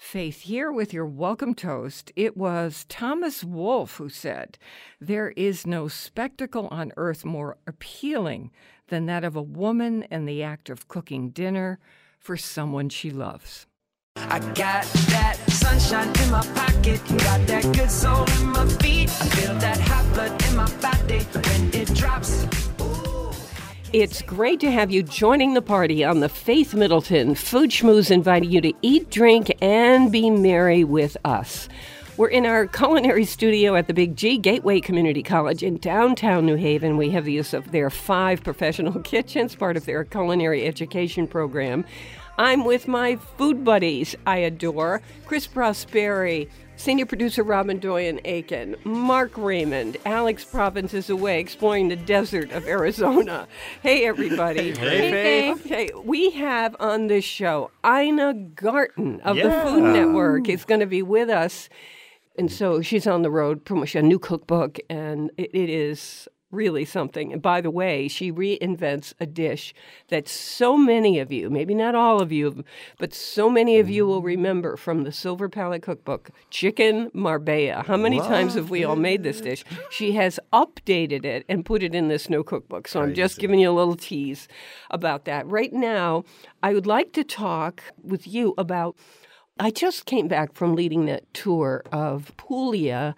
Faith here with your welcome toast. It was Thomas Wolfe who said, There is no spectacle on earth more appealing than that of a woman in the act of cooking dinner for someone she loves. I got that sunshine in my pocket, got that good soul in my feet. I feel that hot blood in my body when it drops. It's great to have you joining the party on the Faith Middleton Food Schmooze, inviting you to eat, drink, and be merry with us. We're in our culinary studio at the Big G Gateway Community College in downtown New Haven. We have the use of their five professional kitchens, part of their culinary education program. I'm with my food buddies I adore Chris Prosperi, Senior producer Robin Doyen Aiken, Mark Raymond, Alex Province is away exploring the desert of Arizona. Hey, everybody. hey, hey. Okay, we have on this show Ina Garten of the Food Network is going to be with us. And so she's on the road promoting a new cookbook, and it, it is really something. And by the way, she reinvents a dish that so many of you, maybe not all of you, but so many of you will remember from the Silver Palate Cookbook chicken marbella. How many times have we all made this dish? She has updated it and put it in this new cookbook. So I'm just giving you a little tease about that. Right now, I would like to talk with you about. I just came back from leading that tour of Puglia,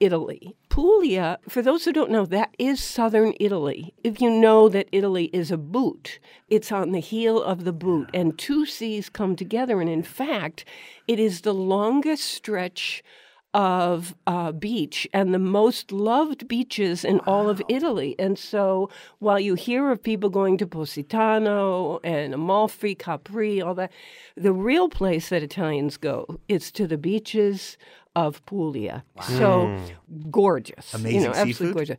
Italy. Puglia, for those who don't know, that is southern Italy. If you know that Italy is a boot, it's on the heel of the boot, and two seas come together. And in fact, it is the longest stretch of uh, beach and the most loved beaches in all of Italy. And so while you hear of people going to Positano and Amalfi, Capri, all that, the real place that Italians go is to the beaches of Puglia. So gorgeous. you Amazing know, absolutely seafood? gorgeous.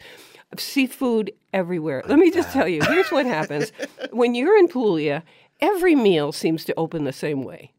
Seafood everywhere. Let me just tell you, here's what happens. when you're in Puglia, every meal seems to open the same way.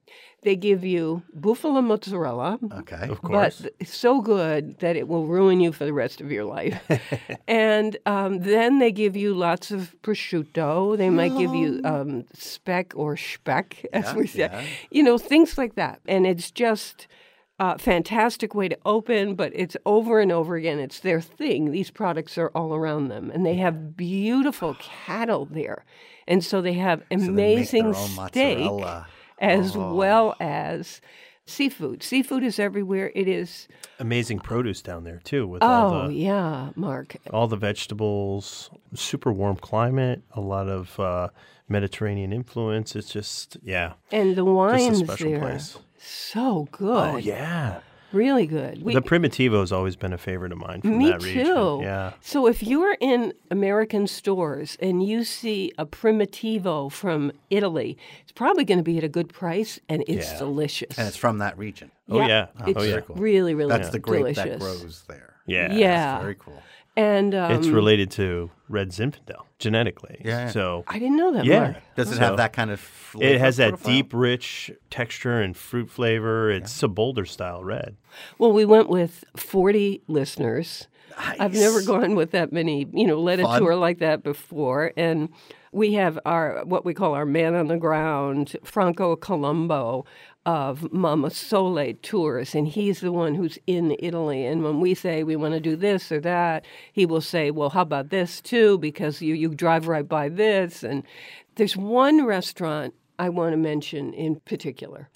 They give you buffalo mozzarella, Okay. Of course. but course. it's so good that it will ruin you for the rest of your life. and um, then they give you lots of prosciutto. They might give you um, speck or speck, as Yeah, we say. yeah. You know, things like that. And it's just a fantastic way to open, but it's over and over again. It's their thing. These products are all around them. And they have beautiful cattle there. And so they have So they amazing steak mozzarella. as Oh. well as seafood. Seafood is everywhere. It is. Amazing produce down there too, with all Oh the yeah, Mark. all the vegetables. Super warm climate, a lot of uh, Mediterranean influence. It's just yeah, And the wines special there, place. So oh, good. Oh yeah, really good. We, the Primitivo has always been a favorite of mine from me that region. too. Yeah, So if you're in American stores and you see a Primitivo from Italy, it's probably going to be at a good price and it's Yeah. delicious. And it's from that region. Oh, yeah. Oh, it's Oh, yeah. Cool. really, really That's the grape delicious. that grows there. yeah, Yeah. Very cool. And um, It's related to Red Zinfandel genetically. Yeah, yeah. So I didn't know that. yeah, Mark. Does it So- have that kind of flavor It has that profile? deep, rich texture and fruit flavor. It's a bolder style red. Well, we went with 40 listeners. I've never gone with that many, you know, led a tour like that before. And we have our, what we call our man on the ground, Franco Colombo of Mama Sole Tours. And he's the one who's in Italy. And when we say we want to do this or that, he will say, well, how about this too? Because you, you drive right by this. And there's one restaurant I want to mention in particular.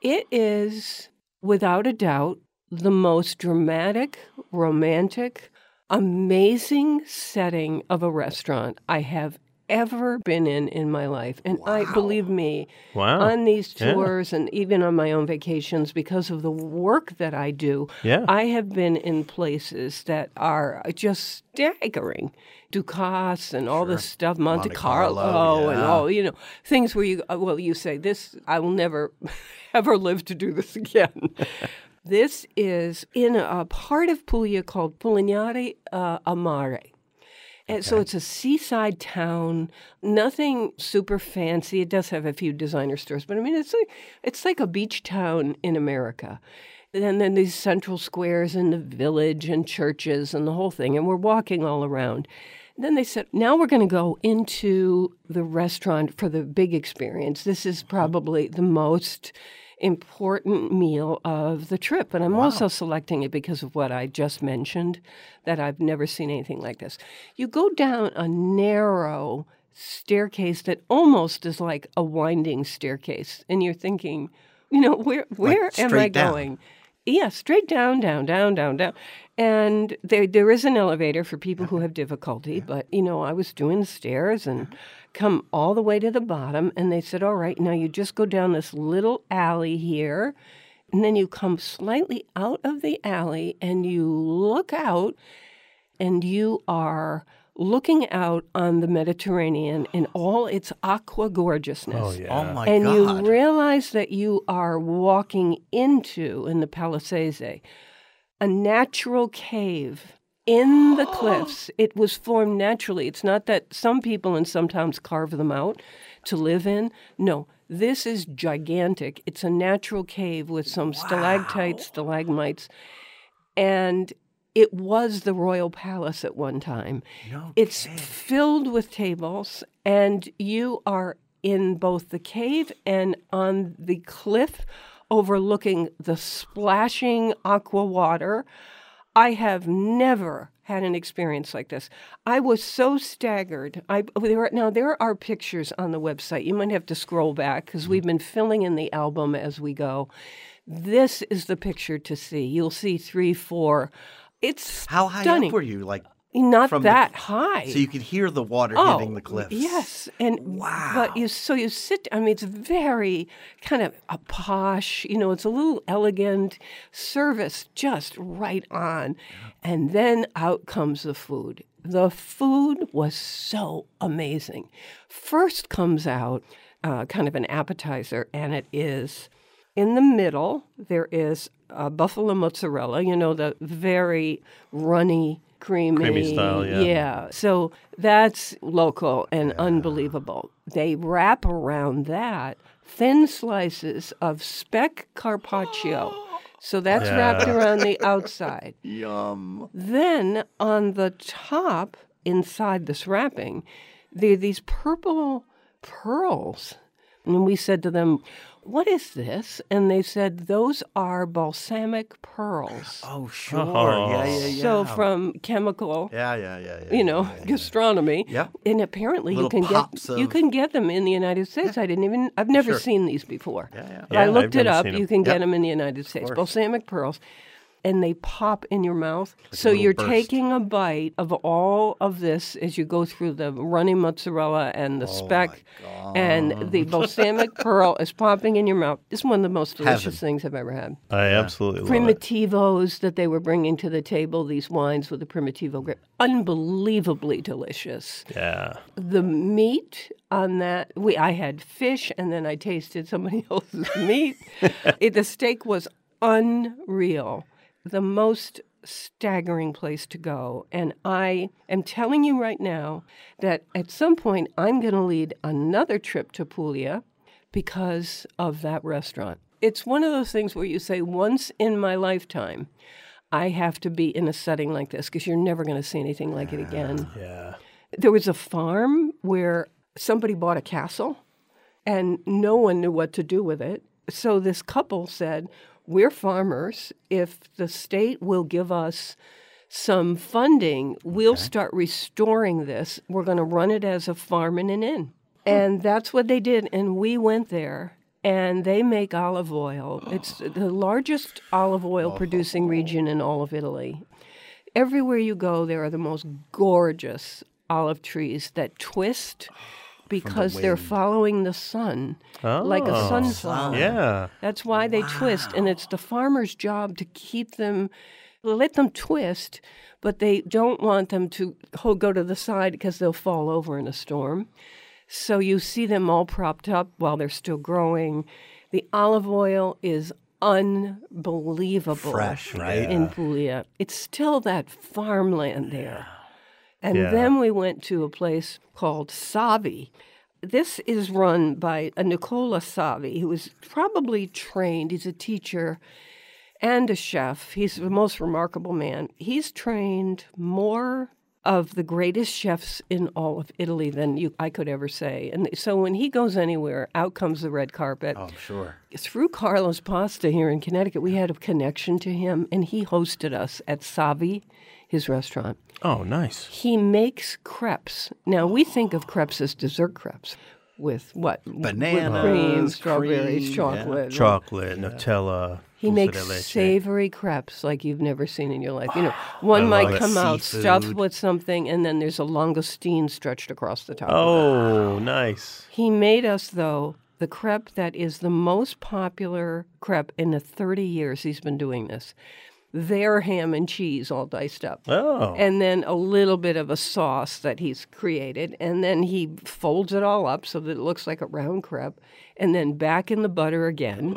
It is, without a doubt, the most dramatic, romantic, amazing setting of a restaurant I have ever been in in my life. And I believe me, Wow. on these Yeah. tours and even on my own vacations, because of the work that I do, Yeah. I have been in places that are just staggering. Ducasse and all this stuff, Monte, Monte Carlo, Carlo, and all, you know, things where you, well, you say, this, I will never ever live to do this again. This is in a part of Puglia called Pulignare uh, a And so it's a seaside town, nothing super fancy. It does have a few designer stores, but I mean it's like it's like a beach town in America. And then these central squares and the village and churches and the whole thing. And we're walking all around. Then they said, now we're going to go into the restaurant for the big experience. This is mm-hmm. probably the most important meal of the trip. And I'm also selecting it because of what I just mentioned, that I've never seen anything like this. You go down a narrow staircase that almost is like a winding staircase, and you're thinking, you know, where where am I down. going? Yeah, straight down, down, down, down, down. And there there is an elevator for people who have difficulty, but you know, I was doing the stairs and mm-hmm. Come all the way to the bottom and they said, "All right, now you just go down this little alley here." And then you come slightly out of the alley and you look out and you are looking out on the Mediterranean in all its aqua gorgeousness Oh yeah. Oh my god! and God. you realize that you are walking into in the Palisades a natural cave in the cliffs. It was formed naturally. It's not that some people and sometimes carve them out to live in. No, this is gigantic. It's a natural cave with some stalactites, stalagmites, and it was the royal palace at one time. No It's filled with tables, and you are in both the cave and on the cliff overlooking the splashing aqua water. I have never had an experience like this. I was so staggered. I there are, now there are pictures on the website. You might have to scroll back because we've been filling in the album as we go. This is the picture to see. You'll see three, four. It's How high stunning. up were you? Like Not from the- that high. so you could hear the water Oh, hitting the cliffs. Yes, and wow. But you so you sit. I mean, it's very kind of a posh. You know, it's a little elegant service, just right on, and then out comes the food. The food was so amazing. First comes out uh, kind of an appetizer, and it is in the middle. There is uh, buffalo mozzarella. You know, the very runny. Creamy, Creamy style, yeah. yeah. So that's local and unbelievable. They wrap around that thin slices of speck carpaccio. So that's wrapped around the outside. Yum. Then on the top, inside this wrapping, there are these purple pearls. And we said to them, What is this? And they said, Those are balsamic pearls. Oh sure. Oh. Yeah, yeah, yeah. So from chemical yeah, yeah, yeah, yeah. you know, yeah, yeah. gastronomy. Yeah. And apparently you can pops get you can get them in the United States. I didn't even I've never Sure. seen these before. Yeah, yeah. But I looked I've it up. You You 'em. can get them in the United States. Balsamic pearls. And they pop in your mouth. so you're burst. taking a bite of all of this as you go through the runny mozzarella and the Oh speck. And the balsamic pearl is popping in your mouth. It's one of the most delicious Heaven. things I've ever had I absolutely love it. primitivos that they were bringing to the table, these wines with the primitivo grape, unbelievably delicious. Yeah. The meat on that, we I had fish and then I tasted somebody else's meat. it, the steak was unreal. The most staggering place to go. And I am telling you right now that at some point I'm going to lead another trip to Puglia because of that restaurant. It's one of those things where you say, once in my lifetime, I have to be in a setting like this because you're never going to see anything like it again. Yeah. There was a farm where somebody bought a castle and no one knew what to do with it. So this couple said, We're farmers. If the state will give us some funding, we'll start restoring this. We're going to run it as a farm and an inn. And that's what they did. And we went there and they make olive oil. It's the largest olive oil producing region in all of Italy. Everywhere you go, there are the most gorgeous olive trees that twist because they're following the sun, like a Oh. sunflower. Yeah. That's why they twist, and it's the farmer's job to keep them, let them twist, but they don't want them to go to the side because they'll fall over in a storm. So you see them all propped up while they're still growing. The olive oil is unbelievable. Fresh, right? In Puglia. It's still that farmland there. And Yeah. then we went to a place called Savi. This is run by a Nicola Savi, who is probably trained. He's a teacher and a chef. He's the most remarkable man. He's trained more of the greatest chefs in all of Italy than you I could ever say. And so when he goes anywhere, out comes the red carpet. Oh, sure. Through Carlos Pasta here in Connecticut, we had a connection to him, and he hosted us at Savi, his restaurant. Oh, nice. He makes crepes. Now we think of crepes as dessert crepes with what? Whipped Bananas, cream, strawberries, cream, yeah. chocolate. Chocolate, Nutella. He makes savory crepes like you've never seen in your life. You know, one I might come out stuffed Seafood. with something, and then there's a langoustine stretched across the top. of it. Oh, nice. He made us, though, the crepe that is the most popular crepe in the 30 years he's been doing this. Their ham and cheese all diced up. Oh. And then a little bit of a sauce that he's created. And then he folds it all up so that it looks like a round crepe. And then back in the butter again.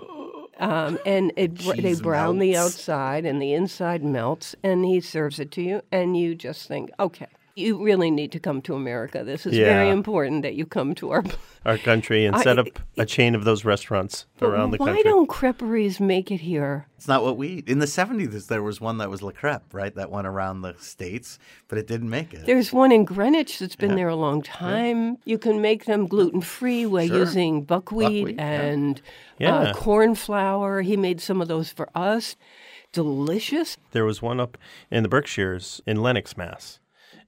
Um, and it, they brown the outside and the inside melts. And he serves it to you. And you just think, okay, you really need to come to America. This is very important that you come to our. Our country and I- set up a chain of those restaurants around the country. Why don't creperies make it here? It's not what we eat. In the 70s, there was one that was La Crepe, right? That went around the states, but it didn't make it. There's one in Greenwich that's been there a long time. You can make them gluten free by Sure. using buckwheat, Buckwheat, and Yeah. uh, corn flour. He made some of those for us. Delicious. There was one up in the Berkshires in Lenox, Mass,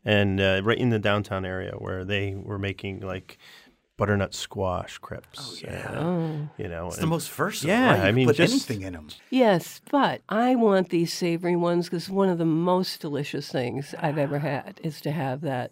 and uh, right in the downtown area where they were making like butternut squash crepes. Oh yeah, you know, it's the most versatile. Yeah, right? You I mean, put just- anything in them. Yes, but I want these savory ones because one of the most delicious things I've ever had is to have that.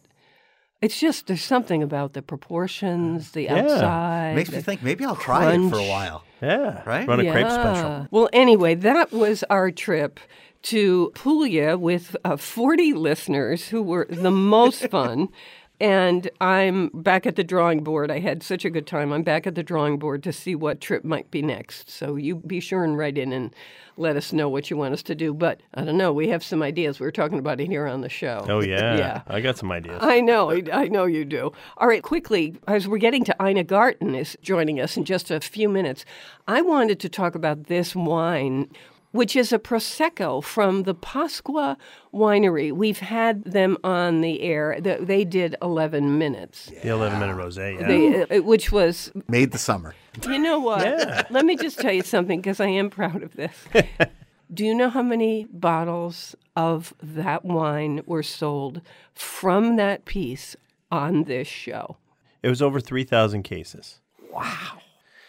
It's just there's something about the proportions, the outside. Makes me think maybe I'll try it for a while. yeah, Right? Run a crepe special. Well, anyway, that was our trip to Puglia with uh, 40 listeners who were the most fun. And I'm back at the drawing board. I had such a good time. I'm back at the drawing board to see what trip might be next. So you be sure and write in and let us know what you want us to do. But I don't know. We have some ideas. We are talking about it here on the show. Oh yeah, Yeah. I got some ideas. I know, I, I know you do. All right, quickly, as we're getting to Ina Garten is joining us in just a few minutes, I wanted to talk about this wine, which is a prosecco from the Pasqua Winery. We've had them on the air. They, they did 11 minutes, the 11 minute rosé. Yeah. they, uh, which was Made the summer. you know what? Let me just tell you something because I am proud of this. Do you know how many bottles of that wine were sold from that piece on this show? it was over 3,000 cases.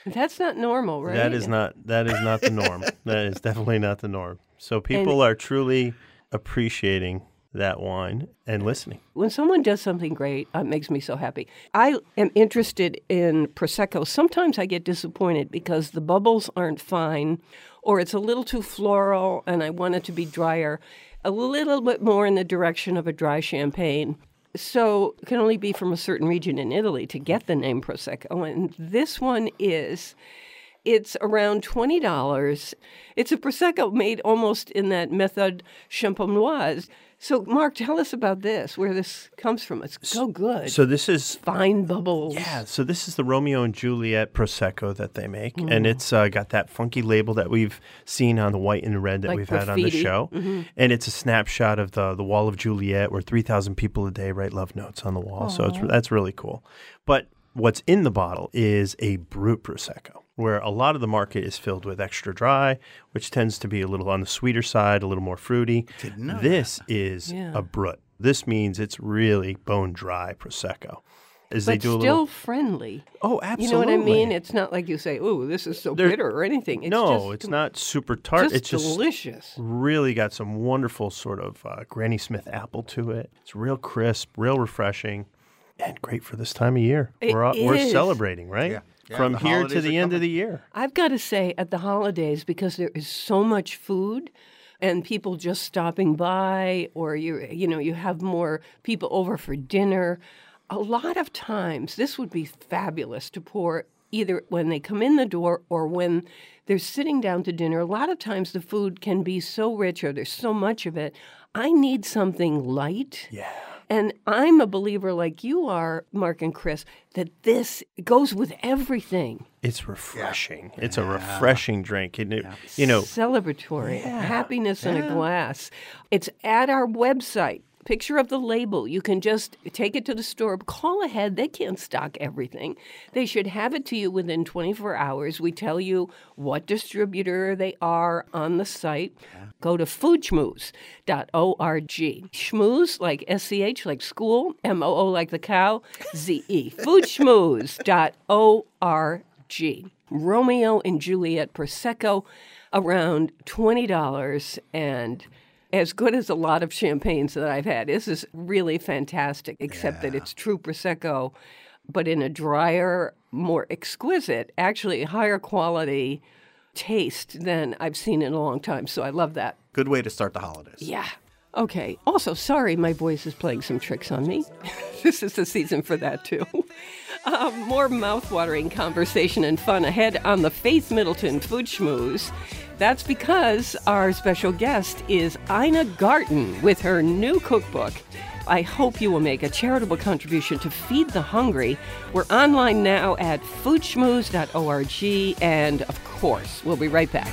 That's not normal, right? That is not that is not the norm. that is definitely not the norm. So people are truly appreciating that wine and listening. When someone does something great, uh, it makes me so happy. I am interested in Prosecco. Sometimes I get disappointed because the bubbles aren't fine or it's a little too floral and I want it to be drier, a little bit more in the direction of a dry champagne. So it can only be from a certain region in Italy to get the name Prosecco. And this one is. It's around twenty dollars. It's a prosecco made almost in that method champenoise. So, Mark, tell us about this. Where this comes from? It's so good. So this is Fine bubbles. yeah. So this is the Romeo and Juliet prosecco that they make, Mm. and it's uh, got that funky label that we've seen on the white and red that Like we've had on the graffiti. show, and it's a snapshot of the the wall of Juliet, where three thousand people a day write love notes on the wall. So it's that's really cool. But what's in the bottle is a brut prosecco, where a lot of the market is filled with extra dry, which tends to be a little on the sweeter side, a little more fruity. Didn't know this is Yeah. a brut. This means it's really bone dry prosecco. As they do a still little. friendly. Oh, absolutely. You know what I mean? It's not like you say, "Oh, this is so There- bitter" or anything. It's no, just, it's not super tart. Just it's just delicious. really got some wonderful sort of uh, Granny Smith apple to it. It's real crisp, real refreshing, and great for this time of year. It we're all- we're celebrating, right? Yeah. Yeah, From here to the are end of the year. I've got to say, at the holidays, because there is so much food and people just stopping by, or you you know you have more people over for dinner. A lot of times, this would be fabulous to pour either when they come in the door or when they're sitting down to dinner. A lot of times the food can be so rich or there's so much of it. I need something light. Yeah. And I'm a believer, like you are, Mark and Chris, that this goes with everything. It's refreshing. It's a refreshing drink. And it, you know, Celebratory, happiness in a glass. It's at our website. Picture of the label. You can just take it to the store, call ahead. They can't stock everything. They should have it to you within 24 hours. We tell you what distributor they are on the site. Go to foodschmooze.org. Schmooze, like S C H, like school, M O O, like the cow, Z E. Foodschmooze.org. Romeo and Juliet Prosecco, around $20 and as good as a lot of champagnes that I've had. This is really fantastic, except that it's true Prosecco, but in a drier, more exquisite, actually higher quality taste than I've seen in a long time. So I love that. Good way to start the holidays. Yeah. Okay. Also, sorry, my voice is playing some tricks on me. this is the season for that, too. Uh, more mouthwatering conversation and fun ahead on the Faith Middleton Food Schmooze. That's because our special guest is Ina Garten with her new cookbook. I hope you will make a charitable contribution to Feed the Hungry. We're online now at foodschmooze.org, and of course, we'll be right back.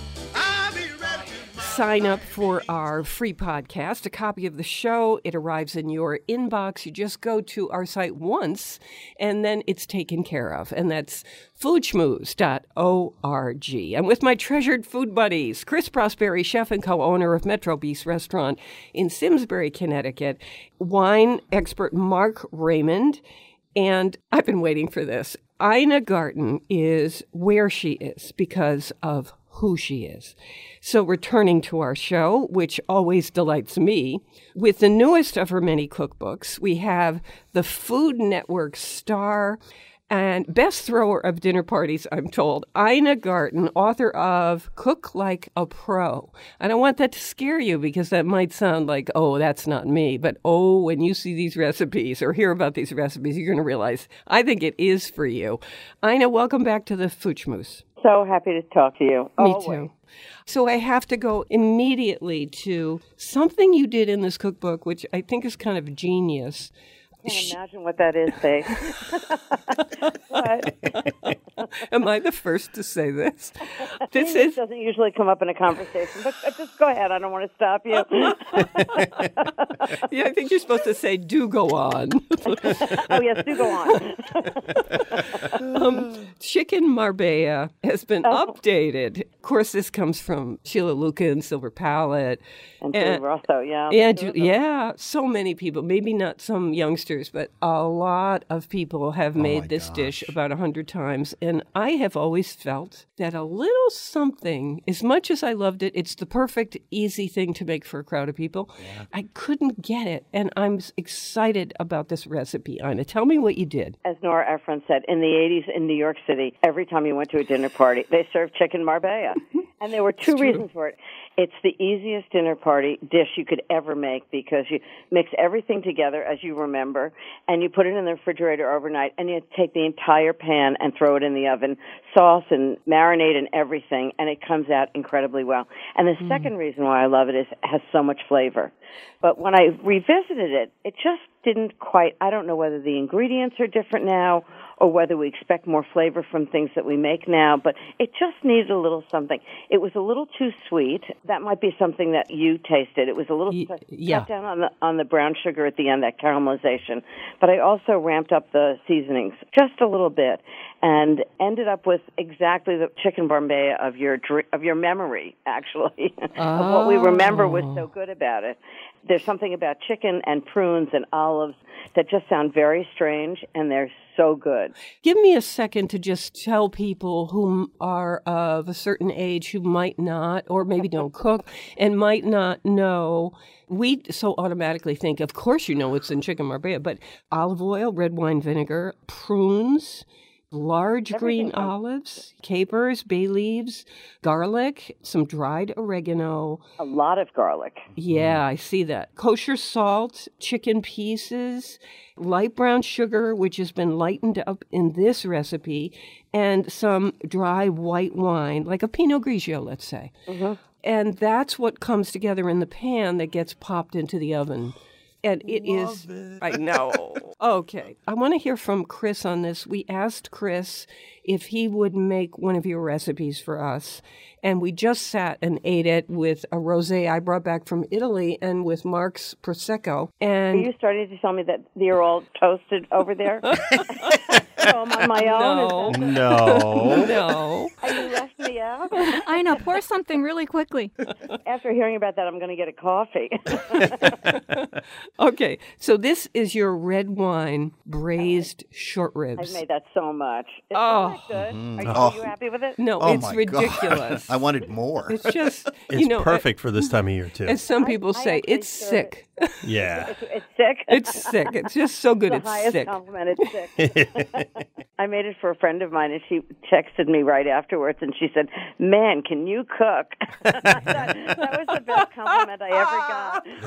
Sign up for our free podcast, a copy of the show. It arrives in your inbox. You just go to our site once and then it's taken care of. And that's foodschmooze.org. I'm with my treasured food buddies, Chris Prosperi, chef and co owner of Metro Bis Restaurant in Simsbury, Connecticut, wine expert Mark Raymond. And I've been waiting for this. Ina Garten is where she is because of who she is. So, returning to our show, which always delights me, with the newest of her many cookbooks, we have the Food Network star and best thrower of dinner parties, I'm told, Ina Garten, author of Cook Like a Pro. I don't want that to scare you because that might sound like, oh, that's not me. But oh, when you see these recipes or hear about these recipes, you're going to realize I think it is for you. Ina, welcome back to the Food Schmooze. So happy to talk to you. Me Always. too. So I have to go immediately to something you did in this cookbook, which I think is kind of genius. I can't imagine what that is, Faye. but Am I the first to say this? This this is doesn't usually come up in a conversation, but just go ahead. I don't want to stop you. yeah. I think you're supposed to say, "Do go on." oh yes, do go on. um, Chicken Marbella has been Oh. updated. Of course, this comes from Sheila Lukins, Silver Palate, And Julee Rosso, yeah. and two Ju- of them. yeah, so many people. Maybe not some youngsters, but a lot of people have made this dish about a hundred times. And I have always felt that a little something, as much as I loved it, it's the perfect, easy thing to make for a crowd of people. I couldn't get it, and I'm excited about this recipe. Ina, tell me what you did. As Nora Ephron said, in the 80s in New York City, every time you went to a dinner party, they served chicken marbella. and there were two reasons for it. It's the easiest dinner party dish you could ever make because you mix everything together, as you remember, and you put it in the refrigerator overnight, and you take the entire pan and throw it in the oven, sauce and marinade and everything, and it comes out incredibly well. And the mm-hmm. second reason why I love it is it has so much flavor. But when I revisited it, it just didn't quite. I don't know whether the ingredients are different now or whether we expect more flavor from things that we make now, but it just needed a little something. It was a little too sweet. That might be something that you tasted. It was a little Y- cut yeah. down on the on the brown sugar at the end, that caramelization. But I also ramped up the seasonings just a little bit and ended up with exactly the chicken Bombay of your dr- of your memory, actually, of what we remember was so oh. good about it. There's something about chicken and prunes and olives that just sound very strange, and they're so good. Give me a second to just tell people who are of a certain age who might not, or maybe don't cook, and might not know. We so automatically think, of course, you know it's in chicken marbella, but olive oil, red wine vinegar, prunes, large green Everything else. olives, capers, bay leaves, garlic, some dried oregano. A lot of garlic. Yeah, I see that. Kosher salt, chicken pieces, light brown sugar, which has been lightened up in this recipe, and some dry white wine, like a Pinot Grigio, let's say. Mm-hmm. And that's what comes together in the pan that gets popped into the oven. And it is, I know. okay. I want to hear from Chris on this. We asked Chris if he would make one of your recipes for us. And we just sat and ate it with a rosé I brought back from Italy and with Mark's Prosecco. Are And you started to tell me that they're all toasted over there? so I'm on my own. Is that- No. no. Are you left me out? I know. Pour something really quickly. After hearing about that, I'm going to get a coffee. Okay. So this is your red wine braised short ribs. I've made that so much. It's Oh. so good. Are, you- mm-hmm. Oh. are you happy with it? No, Oh it's my God. ridiculous. I wanted more. It's just, It's you know, perfect for this time of year too. as some people I say, actually it's serve sick. Yeah. It's, it's sick. It's sick. It's just so good. the It's highest sick. compliment. It's sick. I made it for a friend of mine, and she texted me right afterwards, and she said, "Man, can you cook?" that, that was the best compliment I ever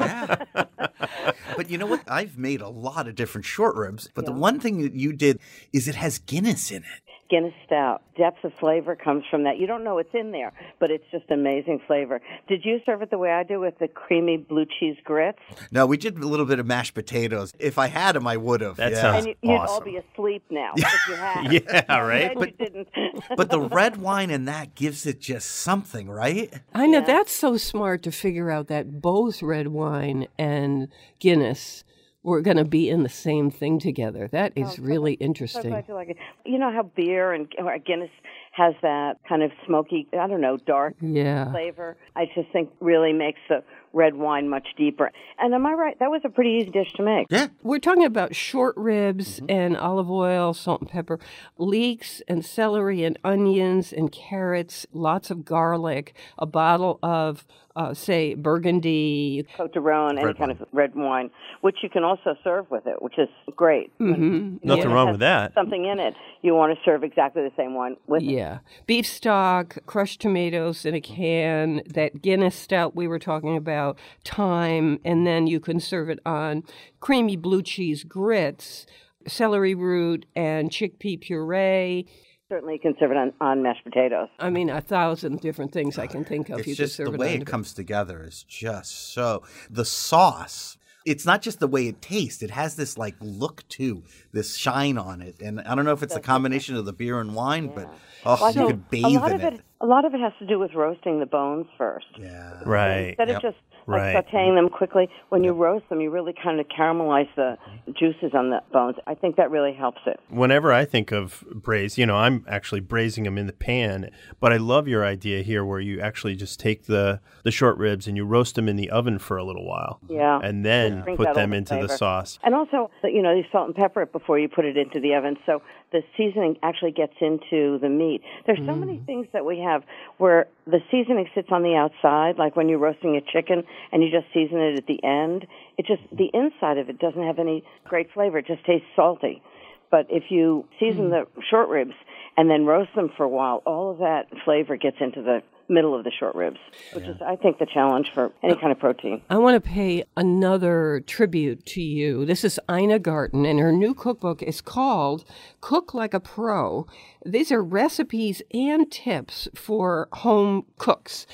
got. Yeah. but you know what? I've made a lot of different short ribs, but the one thing that you did is it has Guinness in it. Guinness Stout. Depth of flavor comes from that. You don't know what's in there, but it's just amazing flavor. Did you serve it the way I do with the creamy blue cheese grits? No, we did a little bit of mashed potatoes. If I had them, I would have. That yeah. sounds- And you, you'd all be asleep now if you had. Yeah, right? I'm you didn't. but the red wine in that gives it just something, right? I know that's so smart to figure out that both red wine and Guinness were going to be in the same thing together. That oh, is really So interesting. glad you like it. You know how beer and Guinness has that kind of smoky, I don't know, dark Yeah. flavor. I just think really makes the red wine much deeper. And am I right? That was a pretty easy dish to make. Yeah. We're talking about short ribs mm-hmm. and olive oil, salt and pepper, leeks and celery and onions and carrots, lots of garlic, a bottle of, uh, say, burgundy. Cote de any Red kind of red wine, which you can also serve with it, which is great. hmm Nothing It wrong with that. Something in it. You want to serve exactly the same one with it. Yeah. Beef stock, crushed tomatoes in a can, that Guinness stout we were talking about, thyme, and then you can serve it on creamy blue cheese grits, celery root, and chickpea puree. Certainly you can serve it on, on mashed potatoes. I mean, a thousand different things I can think of. It's you could just serve the way on it comes together is just so. The sauce. It's not just the way it tastes. It has this like look to this shine on it, and I don't know if it's a combination of the beer and wine, but oh, Well, you could bathe a lot in of it. it. A lot of it has to do with roasting the bones first. Yeah. Right. Instead Yep. of just like Right. sauteing them quickly, when you roast them, you really kind of caramelize the juices on the bones. I think that really helps it. Whenever I think of braise, you know, I'm actually braising them in the pan, but I love your idea here where you actually just take the the short ribs and you roast them in the oven for a little while. Yeah. And then put them the into the sauce. And also, you know, you salt and pepper it before you put it into the oven, so the seasoning actually gets into the meat. There's so many mm. things that we have where the seasoning sits on the outside, like when you're roasting a chicken and you just season it at the end. It just the inside of it doesn't have any great flavor; it just tastes salty. But if you season hmm. the short ribs and then roast them for a while, all of that flavor gets into the middle of the short ribs, which is, I think, the challenge for any kind of protein. I want to pay another tribute to you. This is Ina Garten, and her new cookbook is called Cook Like a Pro. These are recipes and tips for home cooks.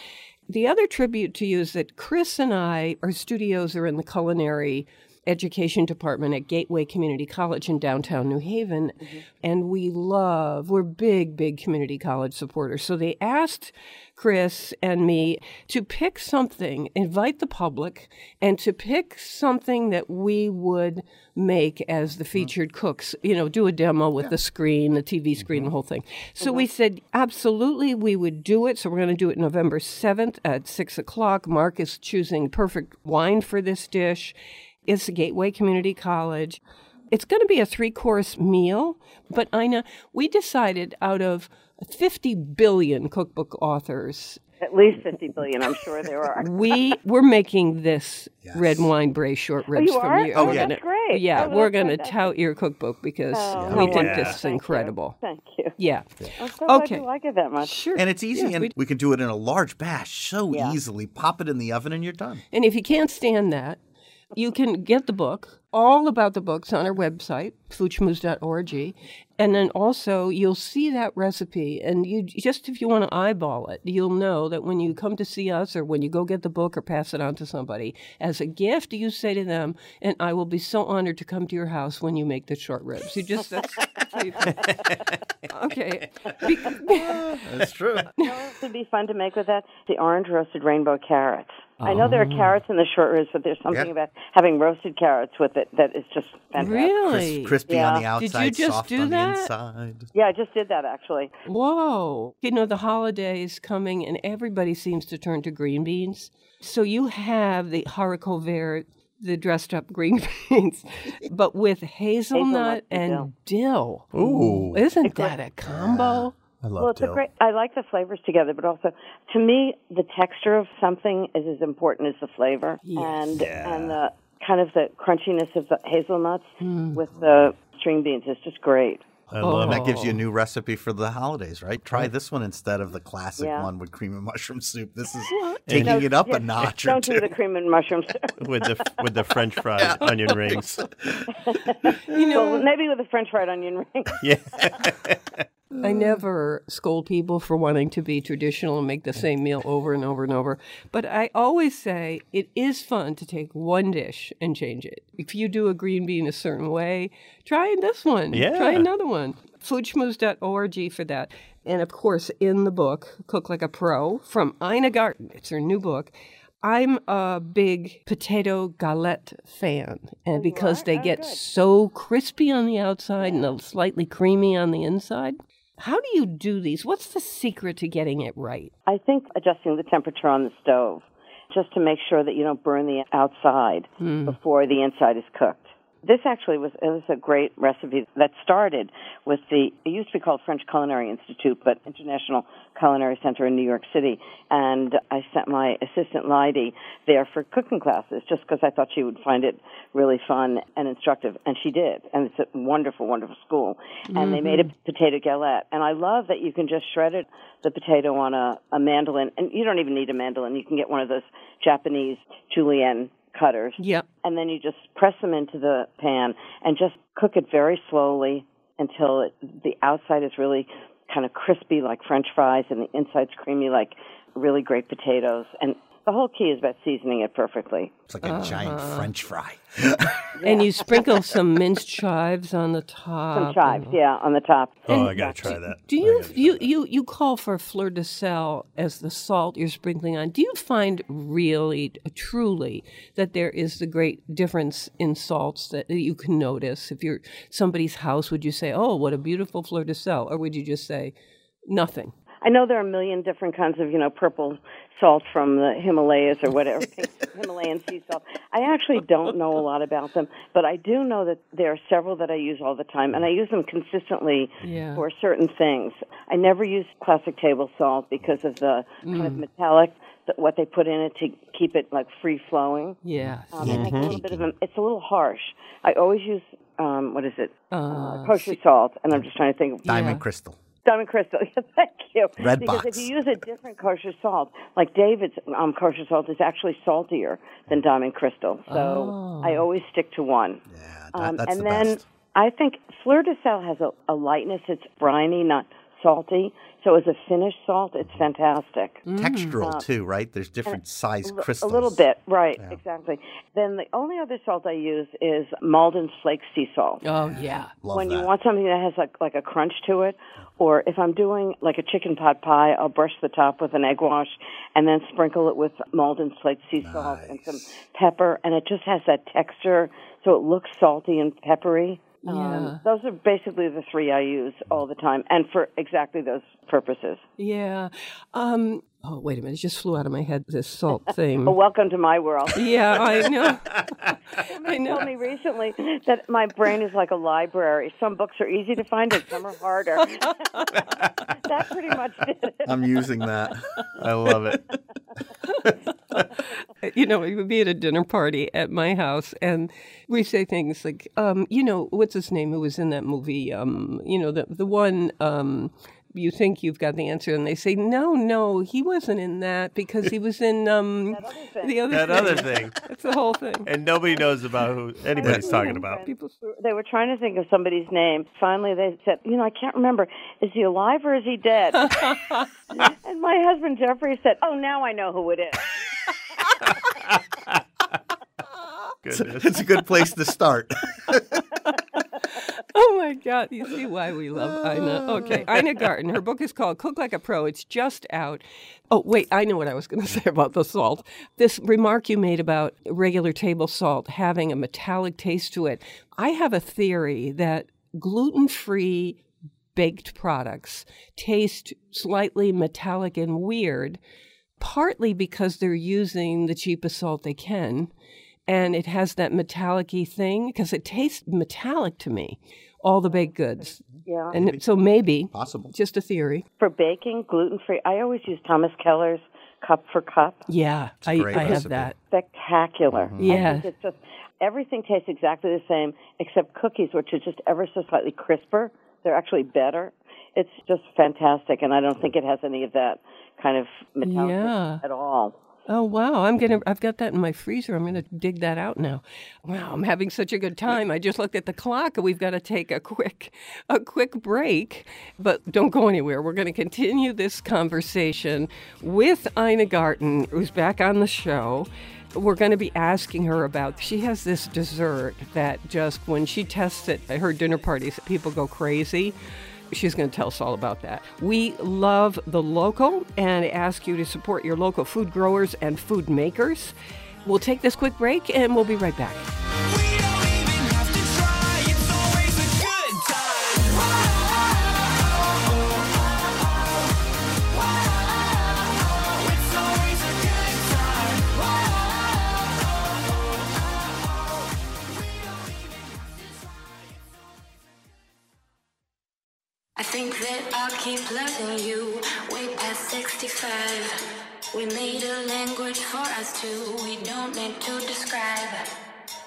The other tribute to you is that Chris and I, our studios are in the culinary education department at Gateway Community College in downtown New Haven, mm-hmm. and we love, we're big, big community college supporters. So they asked Chris and me to pick something, invite the public, and to pick something that we would make as the featured cooks. You know, do a demo with the screen, the TV screen, the mm-hmm. whole thing. So we said, absolutely, we would do it. So we're going to do it November 7th at 6 o'clock. Mark is choosing perfect wine for this dish. It's a Gateway Community College. It's going to be a three course meal, but Ina, we decided out of 50 billion cookbook authors, At least 50 billion, I'm sure there are. we we're making this red wine braised short oh, ribs you from are? you. Oh, We're yeah. gonna- that's great. Yeah, Oh, we're going to tout your cookbook because Oh, we how think wonderful. this is Thank you. incredible. Thank you. Yeah. I'm so glad Okay. you like it that much. Sure. And it's easy, Yeah, and we- we, can do it in a large batch so Yeah. easily. Pop it in the oven, and you're done. And if you can't stand that, you can get the book, all about the books on our website, foodschmooze.org. And then also you'll see that recipe and you just if you want to eyeball it, you'll know that when you come to see us or when you go get the book or pass it on to somebody, as a gift you say to them, and I will be so honored to come to your house when you make the short ribs. You just that's, that's how you Okay. Be- That's true. You know what would be fun to make with that? The orange roasted rainbow carrots. I know there are oh. carrots in the short ribs, but there's something Yeah. about having roasted carrots with it that is just fantastic. really? Crispy on the Yeah. Did you outside, just soft do on that? the inside. Yeah, I just did that actually. Whoa. You know, the holidays coming and everybody seems to turn to green beans. So you have the haricot vert, the dressed up green beans, but with hazelnut Hazelnut and and dill. Ooh. Isn't that a combo? I love Well, it's dill. a great. I like the flavors together, but also to me, the texture of something is as important as the flavor, and and the kind of the crunchiness of the hazelnuts Hmm. with the string beans is just great. I love And that gives Oh. you a new recipe for the holidays, right? Try this one instead of the classic Yeah. one with cream and mushroom soup. This is taking it up a notch or Don't two. do the cream and mushrooms. with the with the French fried onion rings. You know, well, maybe with the French fried onion rings. Yeah. I never scold people for wanting to be traditional and make the same meal over and over and over. But I always say it is fun to take one dish and change it. If you do a green bean a certain way, try this one. Yeah. Try another one. Foodschmooze.org for that. And of course, in the book, Cook Like a Pro from Ina Garten, it's her new book. I'm a big potato galette fan, and because they get so crispy on the outside and slightly creamy on the inside. How do you do these? What's the secret to getting it right? I think adjusting the temperature on the stove just to make sure that you don't burn the outside hmm. before the inside is cooked. This actually was it was a great recipe that started with the it used to be called French Culinary Institute, but International Culinary Center in New York City, and I sent my assistant Lidey there for cooking classes just because I thought she would find it really fun and instructive, and she did, and it's a wonderful, wonderful school. And they made a mm-hmm. potato galette, and I love that you can just shred it the potato on a, a mandolin, and you don't even need a mandolin. You can get one of those Japanese julienne cutters Yep. and then you just press them into the pan and just cook it very slowly until it, the outside is really kind of crispy like french fries and the inside's creamy like really great potatoes and the whole key is about seasoning it perfectly It's like a giant Uh-huh. French fry. And you sprinkle some minced chives on the top. some chives yeah on the top Oh, I gotta try that. Do I you you, that. you you call for fleur de sel as the salt you're sprinkling on? Do you find really truly that there is the great difference in salts that you can notice? If you're somebody's house, would you say, "Oh, what a beautiful fleur de sel," or would you just say, "Nothing"? I know there are a million different kinds of, you know, purple salt from the Himalayas or whatever, Himalayan sea salt. I actually don't know a lot about them, but I do know that there are several that I use all the time, and I use them consistently Yeah. for certain things. I never use classic table salt because of the kind Mm. of metallic, that what they put in it to keep it like free flowing. Yeah. Um, it makes a little bit of a, it's a little harsh. I always use, um, what is it? Uh, kosher salt, and I'm just trying to think of Diamond Yeah. crystal. Diamond Crystal. Yeah, thank you. Red because box. if you use a different kosher salt, like David's um, kosher salt is actually saltier than Diamond Crystal. So I always stick to one. Yeah, that, Um, and the then best. I think Fleur de Sel has a, a lightness. It's briny, not salty. So as a finished salt, it's fantastic. Mm. Textural uh, too, right? There's different size L- crystals. A little bit, right? Exactly. Then the only other salt I use is Maldon's flake sea salt. Oh yeah. Love when that. you want something that has like like a crunch to it, or if I'm doing like a chicken pot pie, I'll brush the top with an egg wash and then sprinkle it with Maldon's flake sea salt and some pepper, and it just has that texture, so it looks salty and peppery. Yeah. Um, those are basically the three I use all the time, and for exactly those purposes. Yeah. Um, oh, wait a minute. It just flew out of my head, this salt thing. Well, welcome to my world. yeah, I know. I Somebody told know. me recently that my brain is like a library. Some books are easy to find and some are harder. that pretty much did it. I'm using that. I love it. You know, we would be at a dinner party at my house, and we say things like, um, you know, what's his name who was in that movie? Um, you know, the the one. Um, you think you've got the answer, and they say, "No, no, he wasn't in that because he was in um, the other That thing. other thing. That's the whole thing." And nobody knows about who anybody's talking about. People, They were trying to think of somebody's name. Finally, they said, "You know, I can't remember. Is he alive or is he dead?" and my husband Jeffrey said, "Oh, now I know who it is." Goodness. It's a good place to start. Oh my God! You see why we love Ina. Oh. Okay, Ina Garten. Her book is called "Cook Like a Pro." It's just out. Oh wait, I know what I was going to say about the salt. This remark you made about regular table salt having a metallic taste to it. I have a theory that gluten-free baked products taste slightly metallic and weird, partly because they're using the cheapest salt they can and it has that metallic-y thing because it tastes metallic to me. All the baked goods, Yeah. and it- so maybe Possible. just a theory. For baking, gluten free, I always use Thomas Keller's Cup for Cup. Yeah, I, I have that. Spectacular. I Yeah. it's just everything tastes exactly the same except cookies, which are just ever so slightly crisper. They're actually better. It's just fantastic, and I don't think it has any of that kind of metallic Yeah. at all. Oh wow, I'm gonna. I've got that in my freezer. I'm gonna dig that out now. Wow, I'm having such a good time. I just looked at the clock, and we've got to take a quick, a quick break. But don't go anywhere. We're to continue this conversation with Ina Garten, who's back on the show. We're going to be asking her about. She has this dessert that just when she tests it at her dinner parties, people go crazy. She's going to tell us all about that. We love the local and ask you to support your local food growers and food makers. We'll take this quick break and we'll be right back. I think that I'll keep loving you way past 65. We made a language for us two, we don't need to describe.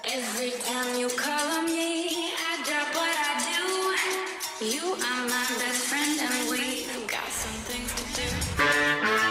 Every time you call on me, I drop what I do. You are my best friend, and we've got some things to do.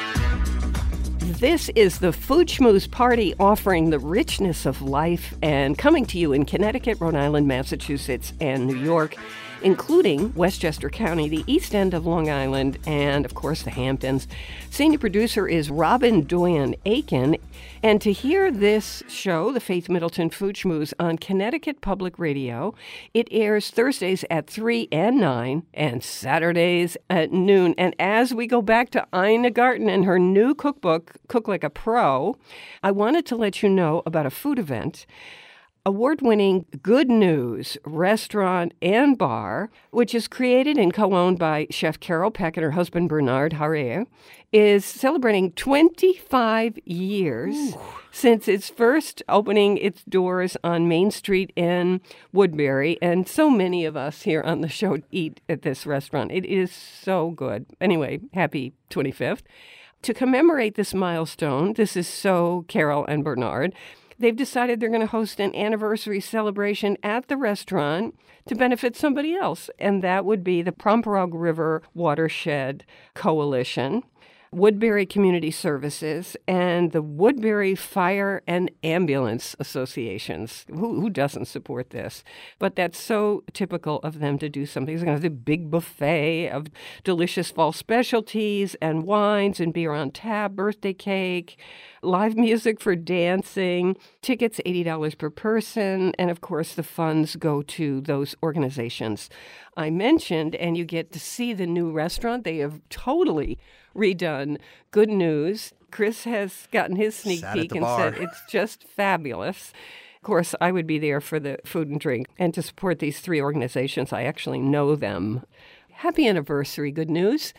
This is the Food Schmooze Party offering the richness of life and coming to you in Connecticut, Rhode Island, Massachusetts, and New York, including Westchester County, the east end of Long Island, and of course the Hamptons. Senior producer is Robin Doyen Aiken. And to hear this show, the Faith Middleton Food Schmooze, on Connecticut Public Radio, it airs Thursdays at 3 and 9 and Saturdays at noon. And as we go back to Ina Garten and her new cookbook, Cook Like a Pro, I wanted to let you know about a food event award winning Good News restaurant and bar, which is created and co owned by Chef Carol Peck and her husband Bernard Harrier, is celebrating 25 years since its first opening its doors on Main Street in Woodbury. And so many of us here on the show eat at this restaurant. It is so good. Anyway, happy 25th. To commemorate this milestone, this is so Carol and Bernard they've decided they're going to host an anniversary celebration at the restaurant to benefit somebody else, and that would be the Pomperaug River Watershed Coalition. Woodbury Community Services, and the Woodbury Fire and Ambulance Associations. Who, who doesn't support this? But that's so typical of them to do something. They're going to have a big buffet of delicious fall specialties and wines and beer on tap, birthday cake, live music for dancing, tickets $80 per person, and of course the funds go to those organizations I mentioned, and you get to see the new restaurant. They have totally redone. Good news. Chris has gotten his sneak Sat peek and bar. said it's just fabulous. Of course, I would be there for the food and drink and to support these three organizations. I actually know them. Happy anniversary, good news.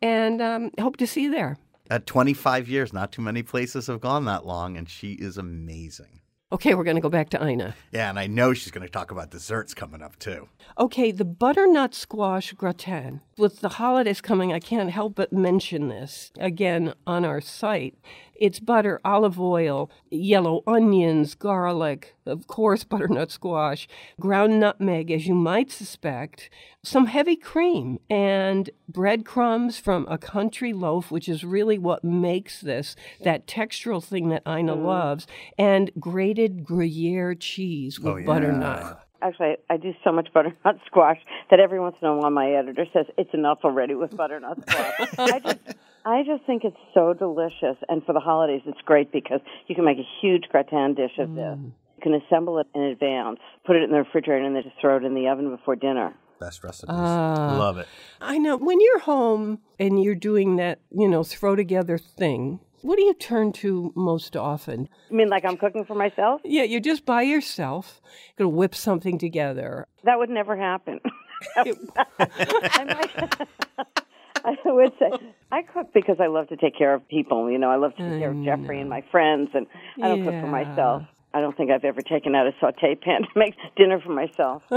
And um, hope to see you there. At 25 years, not too many places have gone that long, and she is amazing. Okay, we're going to go back to Ina. Yeah, and I know she's going to talk about desserts coming up too. Okay, the butternut squash gratin. With the holidays coming, I can't help but mention this again on our site. It's butter, olive oil, yellow onions, garlic, of course, butternut squash, ground nutmeg, as you might suspect, some heavy cream, and breadcrumbs from a country loaf, which is really what makes this that textural thing that Ina mm. loves, and grated Gruyere cheese with oh, butternut. Actually, I do so much butternut squash that every once in a while my editor says it's enough already with butternut squash. I just, I just think it's so delicious, and for the holidays, it's great because you can make a huge gratin dish of this. You can assemble it in advance, put it in the refrigerator, and then just throw it in the oven before dinner. Best recipes. Ah. Love it. I know. When you're home and you're doing that, you know, throw together thing, what do you turn to most often? I mean, like I'm cooking for myself? Yeah, you're just by yourself, gonna whip something together. That would never happen. I might. I would say I cook because I love to take care of people. You know, I love to take care of Jeffrey and my friends, and I don't cook for myself. I don't think I've ever taken out a saute pan to make dinner for myself.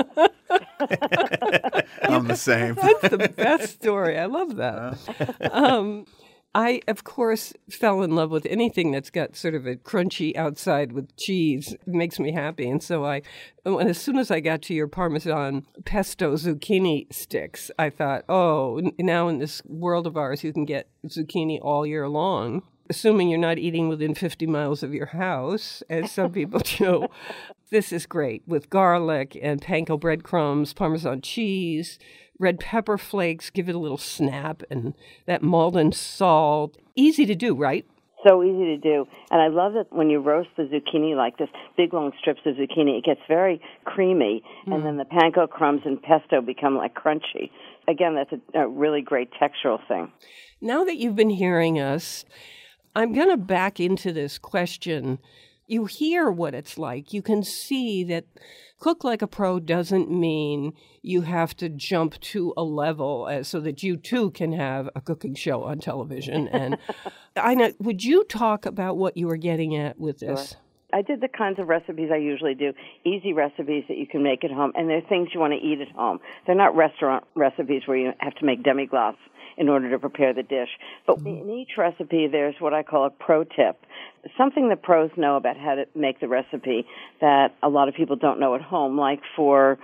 I'm the same. That's the best story. I love that. Um, I, of course, fell in love with anything that's got sort of a crunchy outside with cheese. It makes me happy. And so I, when, as soon as I got to your Parmesan pesto zucchini sticks, I thought, oh, now in this world of ours, you can get zucchini all year long. Assuming you're not eating within 50 miles of your house, as some people do. This is great with garlic and panko breadcrumbs, Parmesan cheese, red pepper flakes, give it a little snap, and that Maldon salt. Easy to do, right? so easy to do. And I love that when you roast the zucchini like this, big long strips of zucchini, it gets very creamy, and mm. then the panko crumbs and pesto become like crunchy. Again, that's a, a really great textural thing. Now that you've been hearing us, I'm going to back into this question. You hear what it's like. You can see that cook like a pro doesn't mean you have to jump to a level as, so that you too can have a cooking show on television. And I know, would you talk about what you were getting at with this? I did the kinds of recipes I usually do, easy recipes that you can make at home, and they're things you want to eat at home. They're not restaurant recipes where you have to make demi-glace in order to prepare the dish. But mm-hmm. in each recipe, there's what I call a pro tip, something the pros know about how to make the recipe that a lot of people don't know at home, like for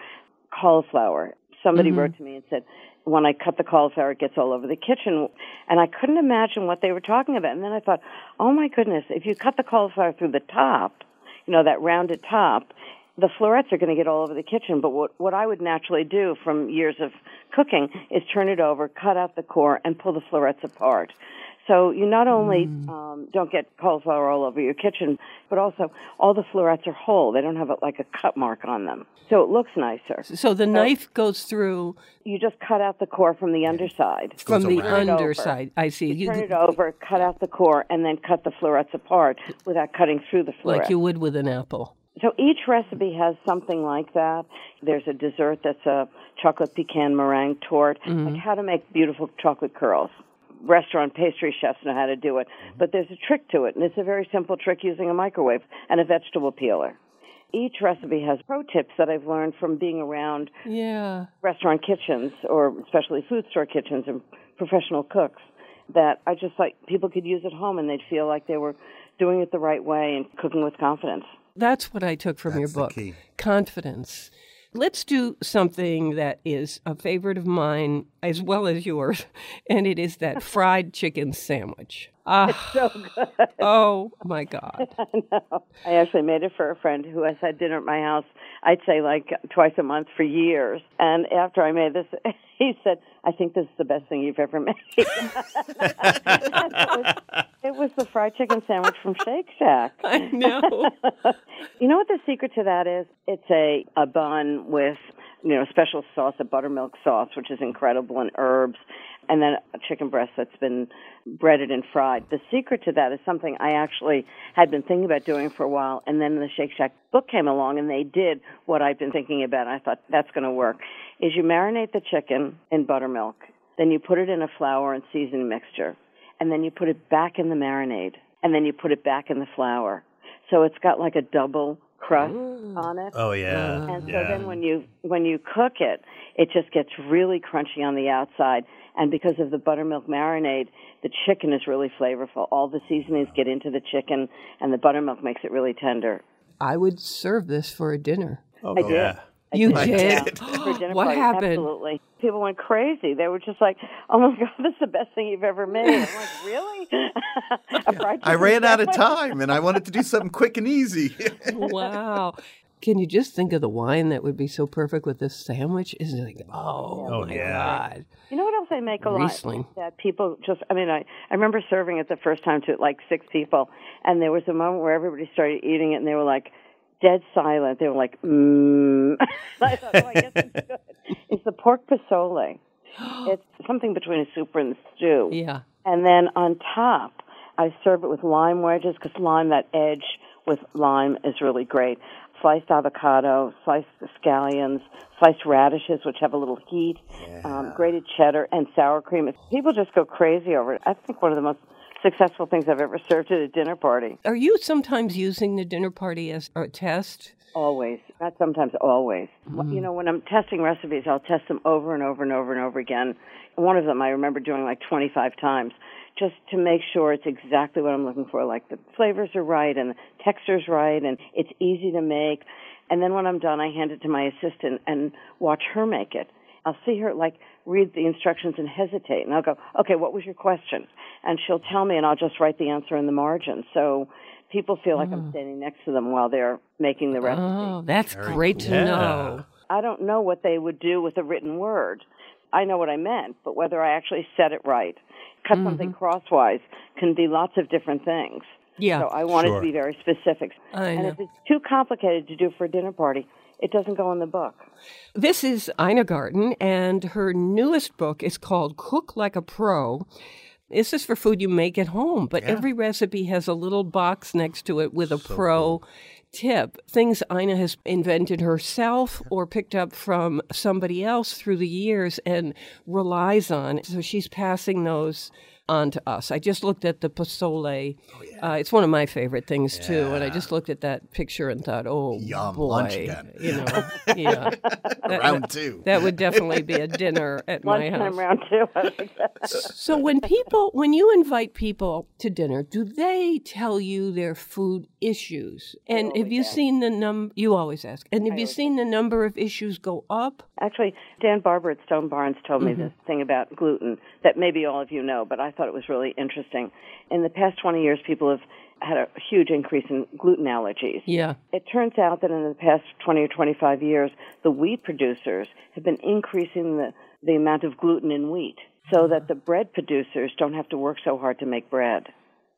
cauliflower. Somebody mm-hmm. wrote to me and said, when I cut the cauliflower, it gets all over the kitchen. And I couldn't imagine what they were talking about. And then I thought, oh my goodness, if you cut the cauliflower through the top, you know, that rounded top, the florets are going to get all over the kitchen. But what, what I would naturally do from years of cooking is turn it over, cut out the core, and pull the florets apart. So you not only um, don't get cauliflower all over your kitchen, but also all the florets are whole. They don't have a, like a cut mark on them. So it looks nicer. So the knife goes through You just cut out the core from the underside. from the Turn it over. underside. I see. You- Turn it over, cut out the core, and then cut the florets apart without cutting through the florets. like you would with an apple. So each recipe has something like that. There's a dessert that's a chocolate pecan meringue torte, like how to make beautiful chocolate curls. Restaurant pastry chefs know how to do it, mm-hmm. but there's a trick to it, and it's a very simple trick using a microwave and a vegetable peeler. Each recipe has pro tips that I've learned from being around Yeah. restaurant kitchens or especially food store kitchens and professional cooks that I just like people could use at home and they'd feel like they were doing it the right way and cooking with confidence. That's what I took from your That's the book. key. Confidence. Let's do something that is a favorite of mine as well as yours, and it is that fried chicken sandwich. Ah, so good. oh my God. I know. I actually made it for a friend who has had dinner at my house, I'd say like twice a month for years. And after I made this, he said, I think this is the best thing you've ever made. it, was, it was the fried chicken sandwich from Shake Shack. I know. you know what the secret to that is? It's a, a bun with, you know, special sauce, a buttermilk sauce, which is incredible, and herbs, and then a chicken breast that's been breaded and fried. The secret to that is something I actually had been thinking about doing for a while, and then the Shake Shack book came along, and they did what I've been thinking about. I thought that's going to work. Is you marinate the chicken in buttermilk, then you put it in a flour and seasoning mixture, and then you put it back in the marinade, and then you put it back in the flour. So it's got like a double crust on it. Oh yeah. Uh-huh. And so yeah. then when you when you cook it, it just gets really crunchy on the outside. And because of the buttermilk marinade, the chicken is really flavorful. All the seasonings get into the chicken, and the buttermilk makes it really tender. I would serve this for a dinner. Oh I did. yeah. I You did. did? Yeah, for dinner What party, happened? Absolutely. People went crazy. They were just like, "Oh my god, this is the best thing you've ever made." I'm like, "Really?" I ran out of time and I wanted to do something quick and easy. wow. Can you just think of the wine that would be so perfect with this sandwich? Isn't it like, oh, Oh, my yeah. God. You know what else I make a lot? Riesling. That people just, I mean, I, I remember serving it the first time to like six people, and there was a moment where everybody started eating it, and they were like dead silent. They were like, mmm. I thought, oh, I guess it's good. It's the pork pozole. It's something between a soup and a stew. Yeah. And then on top, I serve it with lime wedges because lime, that edge with lime is really great. Sliced avocado, sliced scallions, sliced radishes, which have a little heat, um, grated cheddar, and sour cream. People just go crazy over it. I think one of the most successful things I've ever served at a dinner party. Are you sometimes using the dinner party as a test? Always, not sometimes, always. Mm-hmm. You know, when I'm testing recipes, I'll test them over and over and over and over again. One of them I remember doing like 25 times just to make sure it's exactly what I'm looking for. Like the flavors are right and the texture's right and it's easy to make. And then when I'm done, I hand it to my assistant and watch her make it. I'll see her like read the instructions and hesitate, and I'll go, "Okay, what was your question?" And she'll tell me, and I'll just write the answer in the margin. So people feel like I'm ah. standing next to them while they're making the recipe. Oh, that's great to cool. know. I don't know what they would do with a written word. I know what I meant, but whether I actually said it right, cut something mm-hmm. crosswise, can be lots of different things. Yeah. So I wanted Sure. to be very specific. I and know. if it's too complicated to do for a dinner party, it doesn't go in the book. This is Ina Garten, and her newest book is called Cook Like a Pro. This is for food you make at home, but every recipe has a little box next to it with a pro tip. Things Ina has invented herself or picked up from somebody else through the years and relies on. So she's passing those on to us. I just looked at the pozole. uh, it's one of my favorite things too, and I just looked at that picture and thought, "Oh Yum, boy, lunch again. you know, yeah." That- Round that- two. That would definitely be a dinner at my Lunchtime house. round two. I think that's- So when people, when you invite people to dinner, do they tell you their food issues? And have you seen the num? You always ask. And have you seen the number of issues go up? Actually, Dan Barber at Stone Barns told me this thing about gluten that maybe all of you know, but I thought it was really interesting. In the past 20 years, people have had a huge increase in gluten allergies. Yeah. It turns out that in the past 20 or 25 years, the wheat producers have been increasing the, the amount of gluten in wheat so mm-hmm. that the bread producers don't have to work so hard to make bread.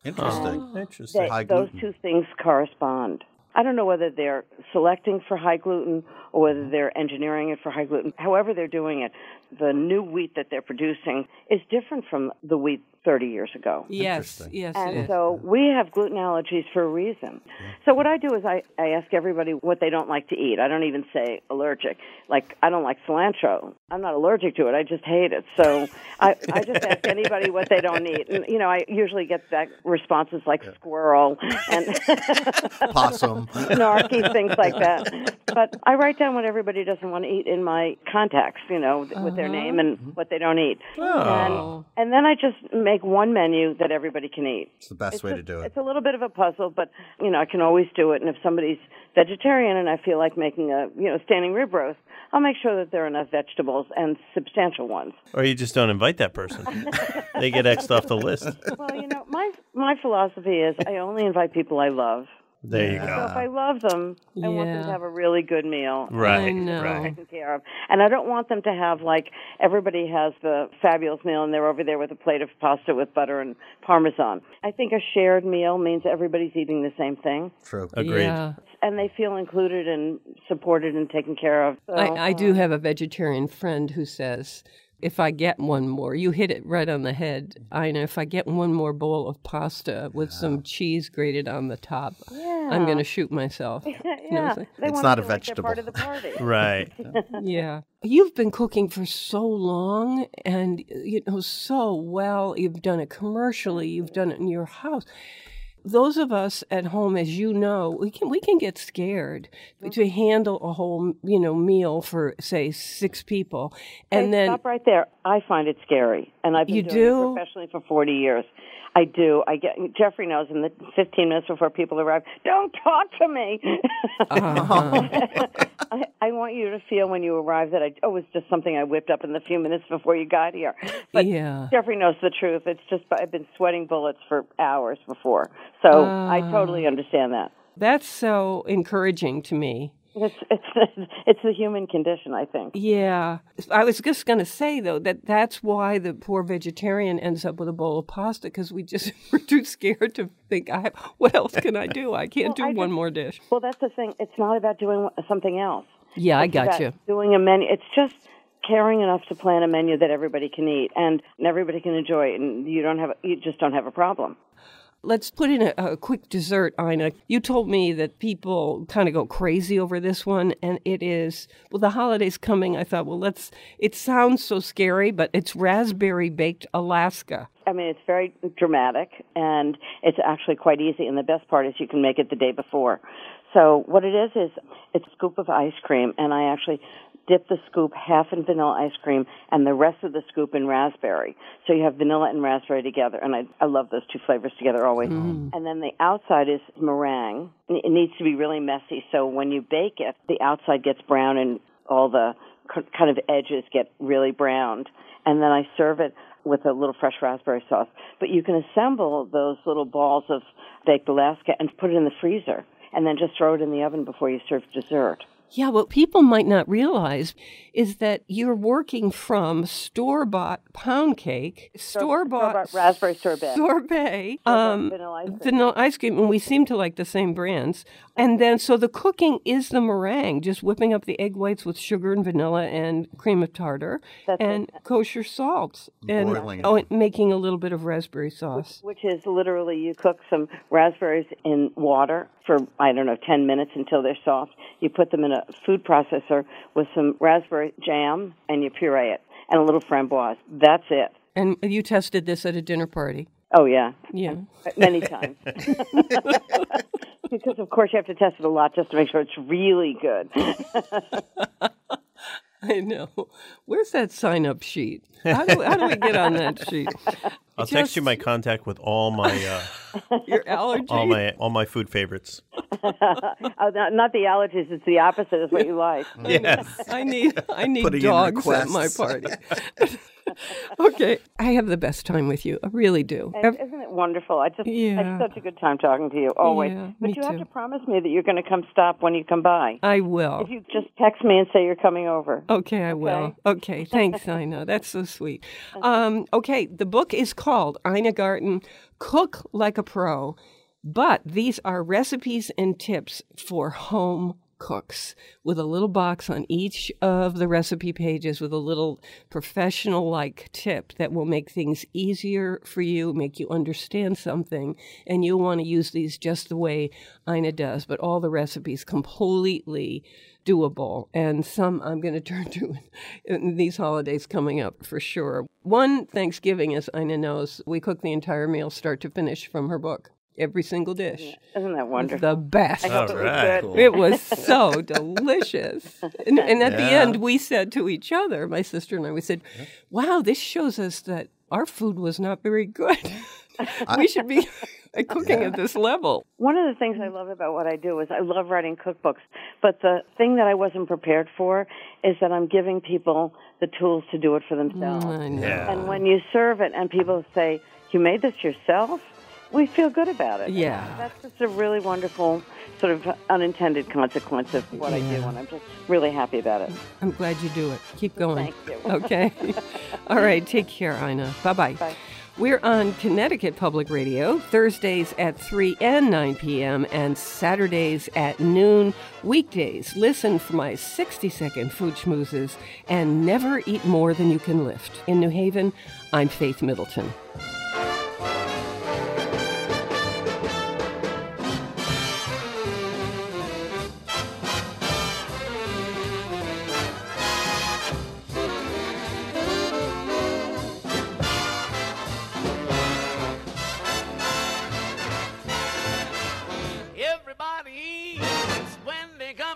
Interesting. Oh. Interesting. They, High those gluten. two things correspond. I don't know whether they're selecting for high gluten or whether they're engineering it for high gluten. However, they're doing it, the new wheat that they're producing is different from the wheat 30 years ago. Yes. Yes. And is. so we have gluten allergies for a reason. So what I do is I, I ask everybody what they don't like to eat. I don't even say allergic. Like I don't like cilantro. I'm not allergic to it. I just hate it. So I, I just ask anybody what they don't eat. And you know, I usually get back responses like squirrel and Possum. snarky things like that. But I write down what everybody doesn't want to eat in my contacts, you know, with oh. their their name and mm-hmm. what they don't eat. Oh. And, and then I just make one menu that everybody can eat. It's the best It's way a- to do it. It's a little bit of a puzzle, but you know I can always do it. And if somebody's vegetarian and I feel like making a you know standing rib roast, I'll make sure that there are enough vegetables and substantial ones. Or you just don't invite that person. they get X'd off the list. well, you know my my philosophy is I only invite people I love. There you So go. if I love them, I want them to have a really good meal. Right, I know. right. taken care of. And I don't want them to have like everybody has the fabulous meal and they're over there with a plate of pasta with butter and parmesan. I think a shared meal means everybody's eating the same thing True. Agreed. Yeah. and they feel included and supported and taken care of. So, I, I do uh, have a vegetarian friend who says, if I get one more, you hit it right on the head. Mm. I know if I get one more bowl of pasta with some cheese grated on the top, I'm going to shoot myself. You know what yeah, It's not a feel like part vegetable. of the party. Right. yeah. You've been cooking for so long and you know so well. You've done it commercially, you've done it in your house. Those of us at home, as you know, we can we can get scared mm-hmm. to handle a whole you know meal for say six people, and Hey, then stop right there. I find it scary, and I've been You doing do? it professionally for forty years. I do. I get Jeffrey knows in the fifteen minutes before people arrive. Don't talk to me. Uh-huh. I, I want you to feel when you arrive that I oh, it was just something I whipped up in the few minutes before you got here. But Yeah. Jeffrey knows the truth. It's just I've been sweating bullets for hours before, so I Ah. totally understand that. that's so encouraging to me. It's it's it's the human condition, I think. Yeah. I was just going to say, though, that that's why the poor vegetarian ends up with a bowl of pasta because we just we're too scared to think, I have, what else can I do? I can't Well, do I one just- more dish. Well, that's the thing. It's not about doing something else. Yeah, I got you. Doing a menu. It's just caring enough to plan a menu that everybody can eat and everybody can enjoy it, and you don't have you just don't have a problem. Let's put in a, a quick dessert, Ina. You told me that people kind of go crazy over this one, and it is, well, the holiday's coming. I thought, well, let's, it sounds so scary, but it's raspberry baked Alaska. I mean, it's very dramatic, and it's actually quite easy. And the best part is you can make it the day before. So what it is is it's a scoop of ice cream, and I actually dip the scoop half in vanilla ice cream and the rest of the scoop in raspberry. So you have vanilla and raspberry together, and I I love those two flavors together always. Mm-hmm. And then the outside is meringue. It needs to be really messy, so when you bake it, the outside gets brown and all the kind of edges get really browned. And then I serve it with a little fresh raspberry sauce. But you can assemble those little balls of baked Alaska and put it in the freezer, and then just throw it in the oven before you serve dessert. Yeah, what people might not realize is that you're working from store bought pound cake, store bought raspberry sorbet. sorbet, Store-bought um, vanilla ice cream. vanilla ice cream, and we seem to like the same brands. And then, so the cooking is the meringue, just whipping up the egg whites with sugar and vanilla and cream of tartar That's it. and kosher salt, and Boiling oh, and making a little bit of raspberry sauce. Which is literally you cook some raspberries in water for, I don't know, 10 minutes until they're soft. You put them in a food processor with some raspberry jam and you puree it and a little framboise. That's it. And you tested this at a dinner party. Oh, yeah. Yeah. Many times. because, of course, you have to test it a lot just to make sure it's really good. I know. Where's that sign up sheet? How do, how do we get on that sheet? I'll text you my contact with all my uh, Your allergies? all my all my food favorites. oh, not, not the allergies, it's the opposite is what you like. Yes. I need I need Putting dogs at my party. okay, I have the best time with you. I really do. And isn't it wonderful? I just Yeah. I had such a good time talking to you always. Yeah, but me you have to promise me that you're going to come stop when you come by. I will. If you just text me and say you're coming over. Okay, I will. Okay, thanks, Ina. That's so sweet. Um, okay, the book is called Ina Garten Cook Like a Pro, but these are recipes and tips for home cooks with a little box on each of the recipe pages with a little professional like tip that will make things easier for you, make you understand something, and you'll want to use these just the way Ina does, but all the recipes completely doable and some I'm going to turn to in these holidays coming up for sure. One Thanksgiving, as Ina knows, we cook the entire meal start to finish from her book. every single dish. Isn't that wonderful? The best. It was Alright. Cool. It was so delicious. And, and at the end, we said to each other, my sister and I, we said, wow, this shows us that our food was not very good. we should be uh, cooking at this level. One of the things I love about what I do is I love writing cookbooks, but the thing that I wasn't prepared for is that I'm giving people the tools to do it for mm, themselves. I know. Yeah. And when you serve it and people say, You made this yourself? We feel good about it. Yeah. That's just a really wonderful sort of unintended consequence of what I do, and I'm just really happy about it. I'm glad you do it. Keep going. Thank you. Okay. All right. Take care, Ina. Bye-bye. Bye. We're on Connecticut Public Radio Thursdays at 3 and 9 p.m. and Saturdays at noon. Weekdays, listen for my 60 second food schmoozes and never eat more than you can lift. In New Haven, I'm Faith Middleton.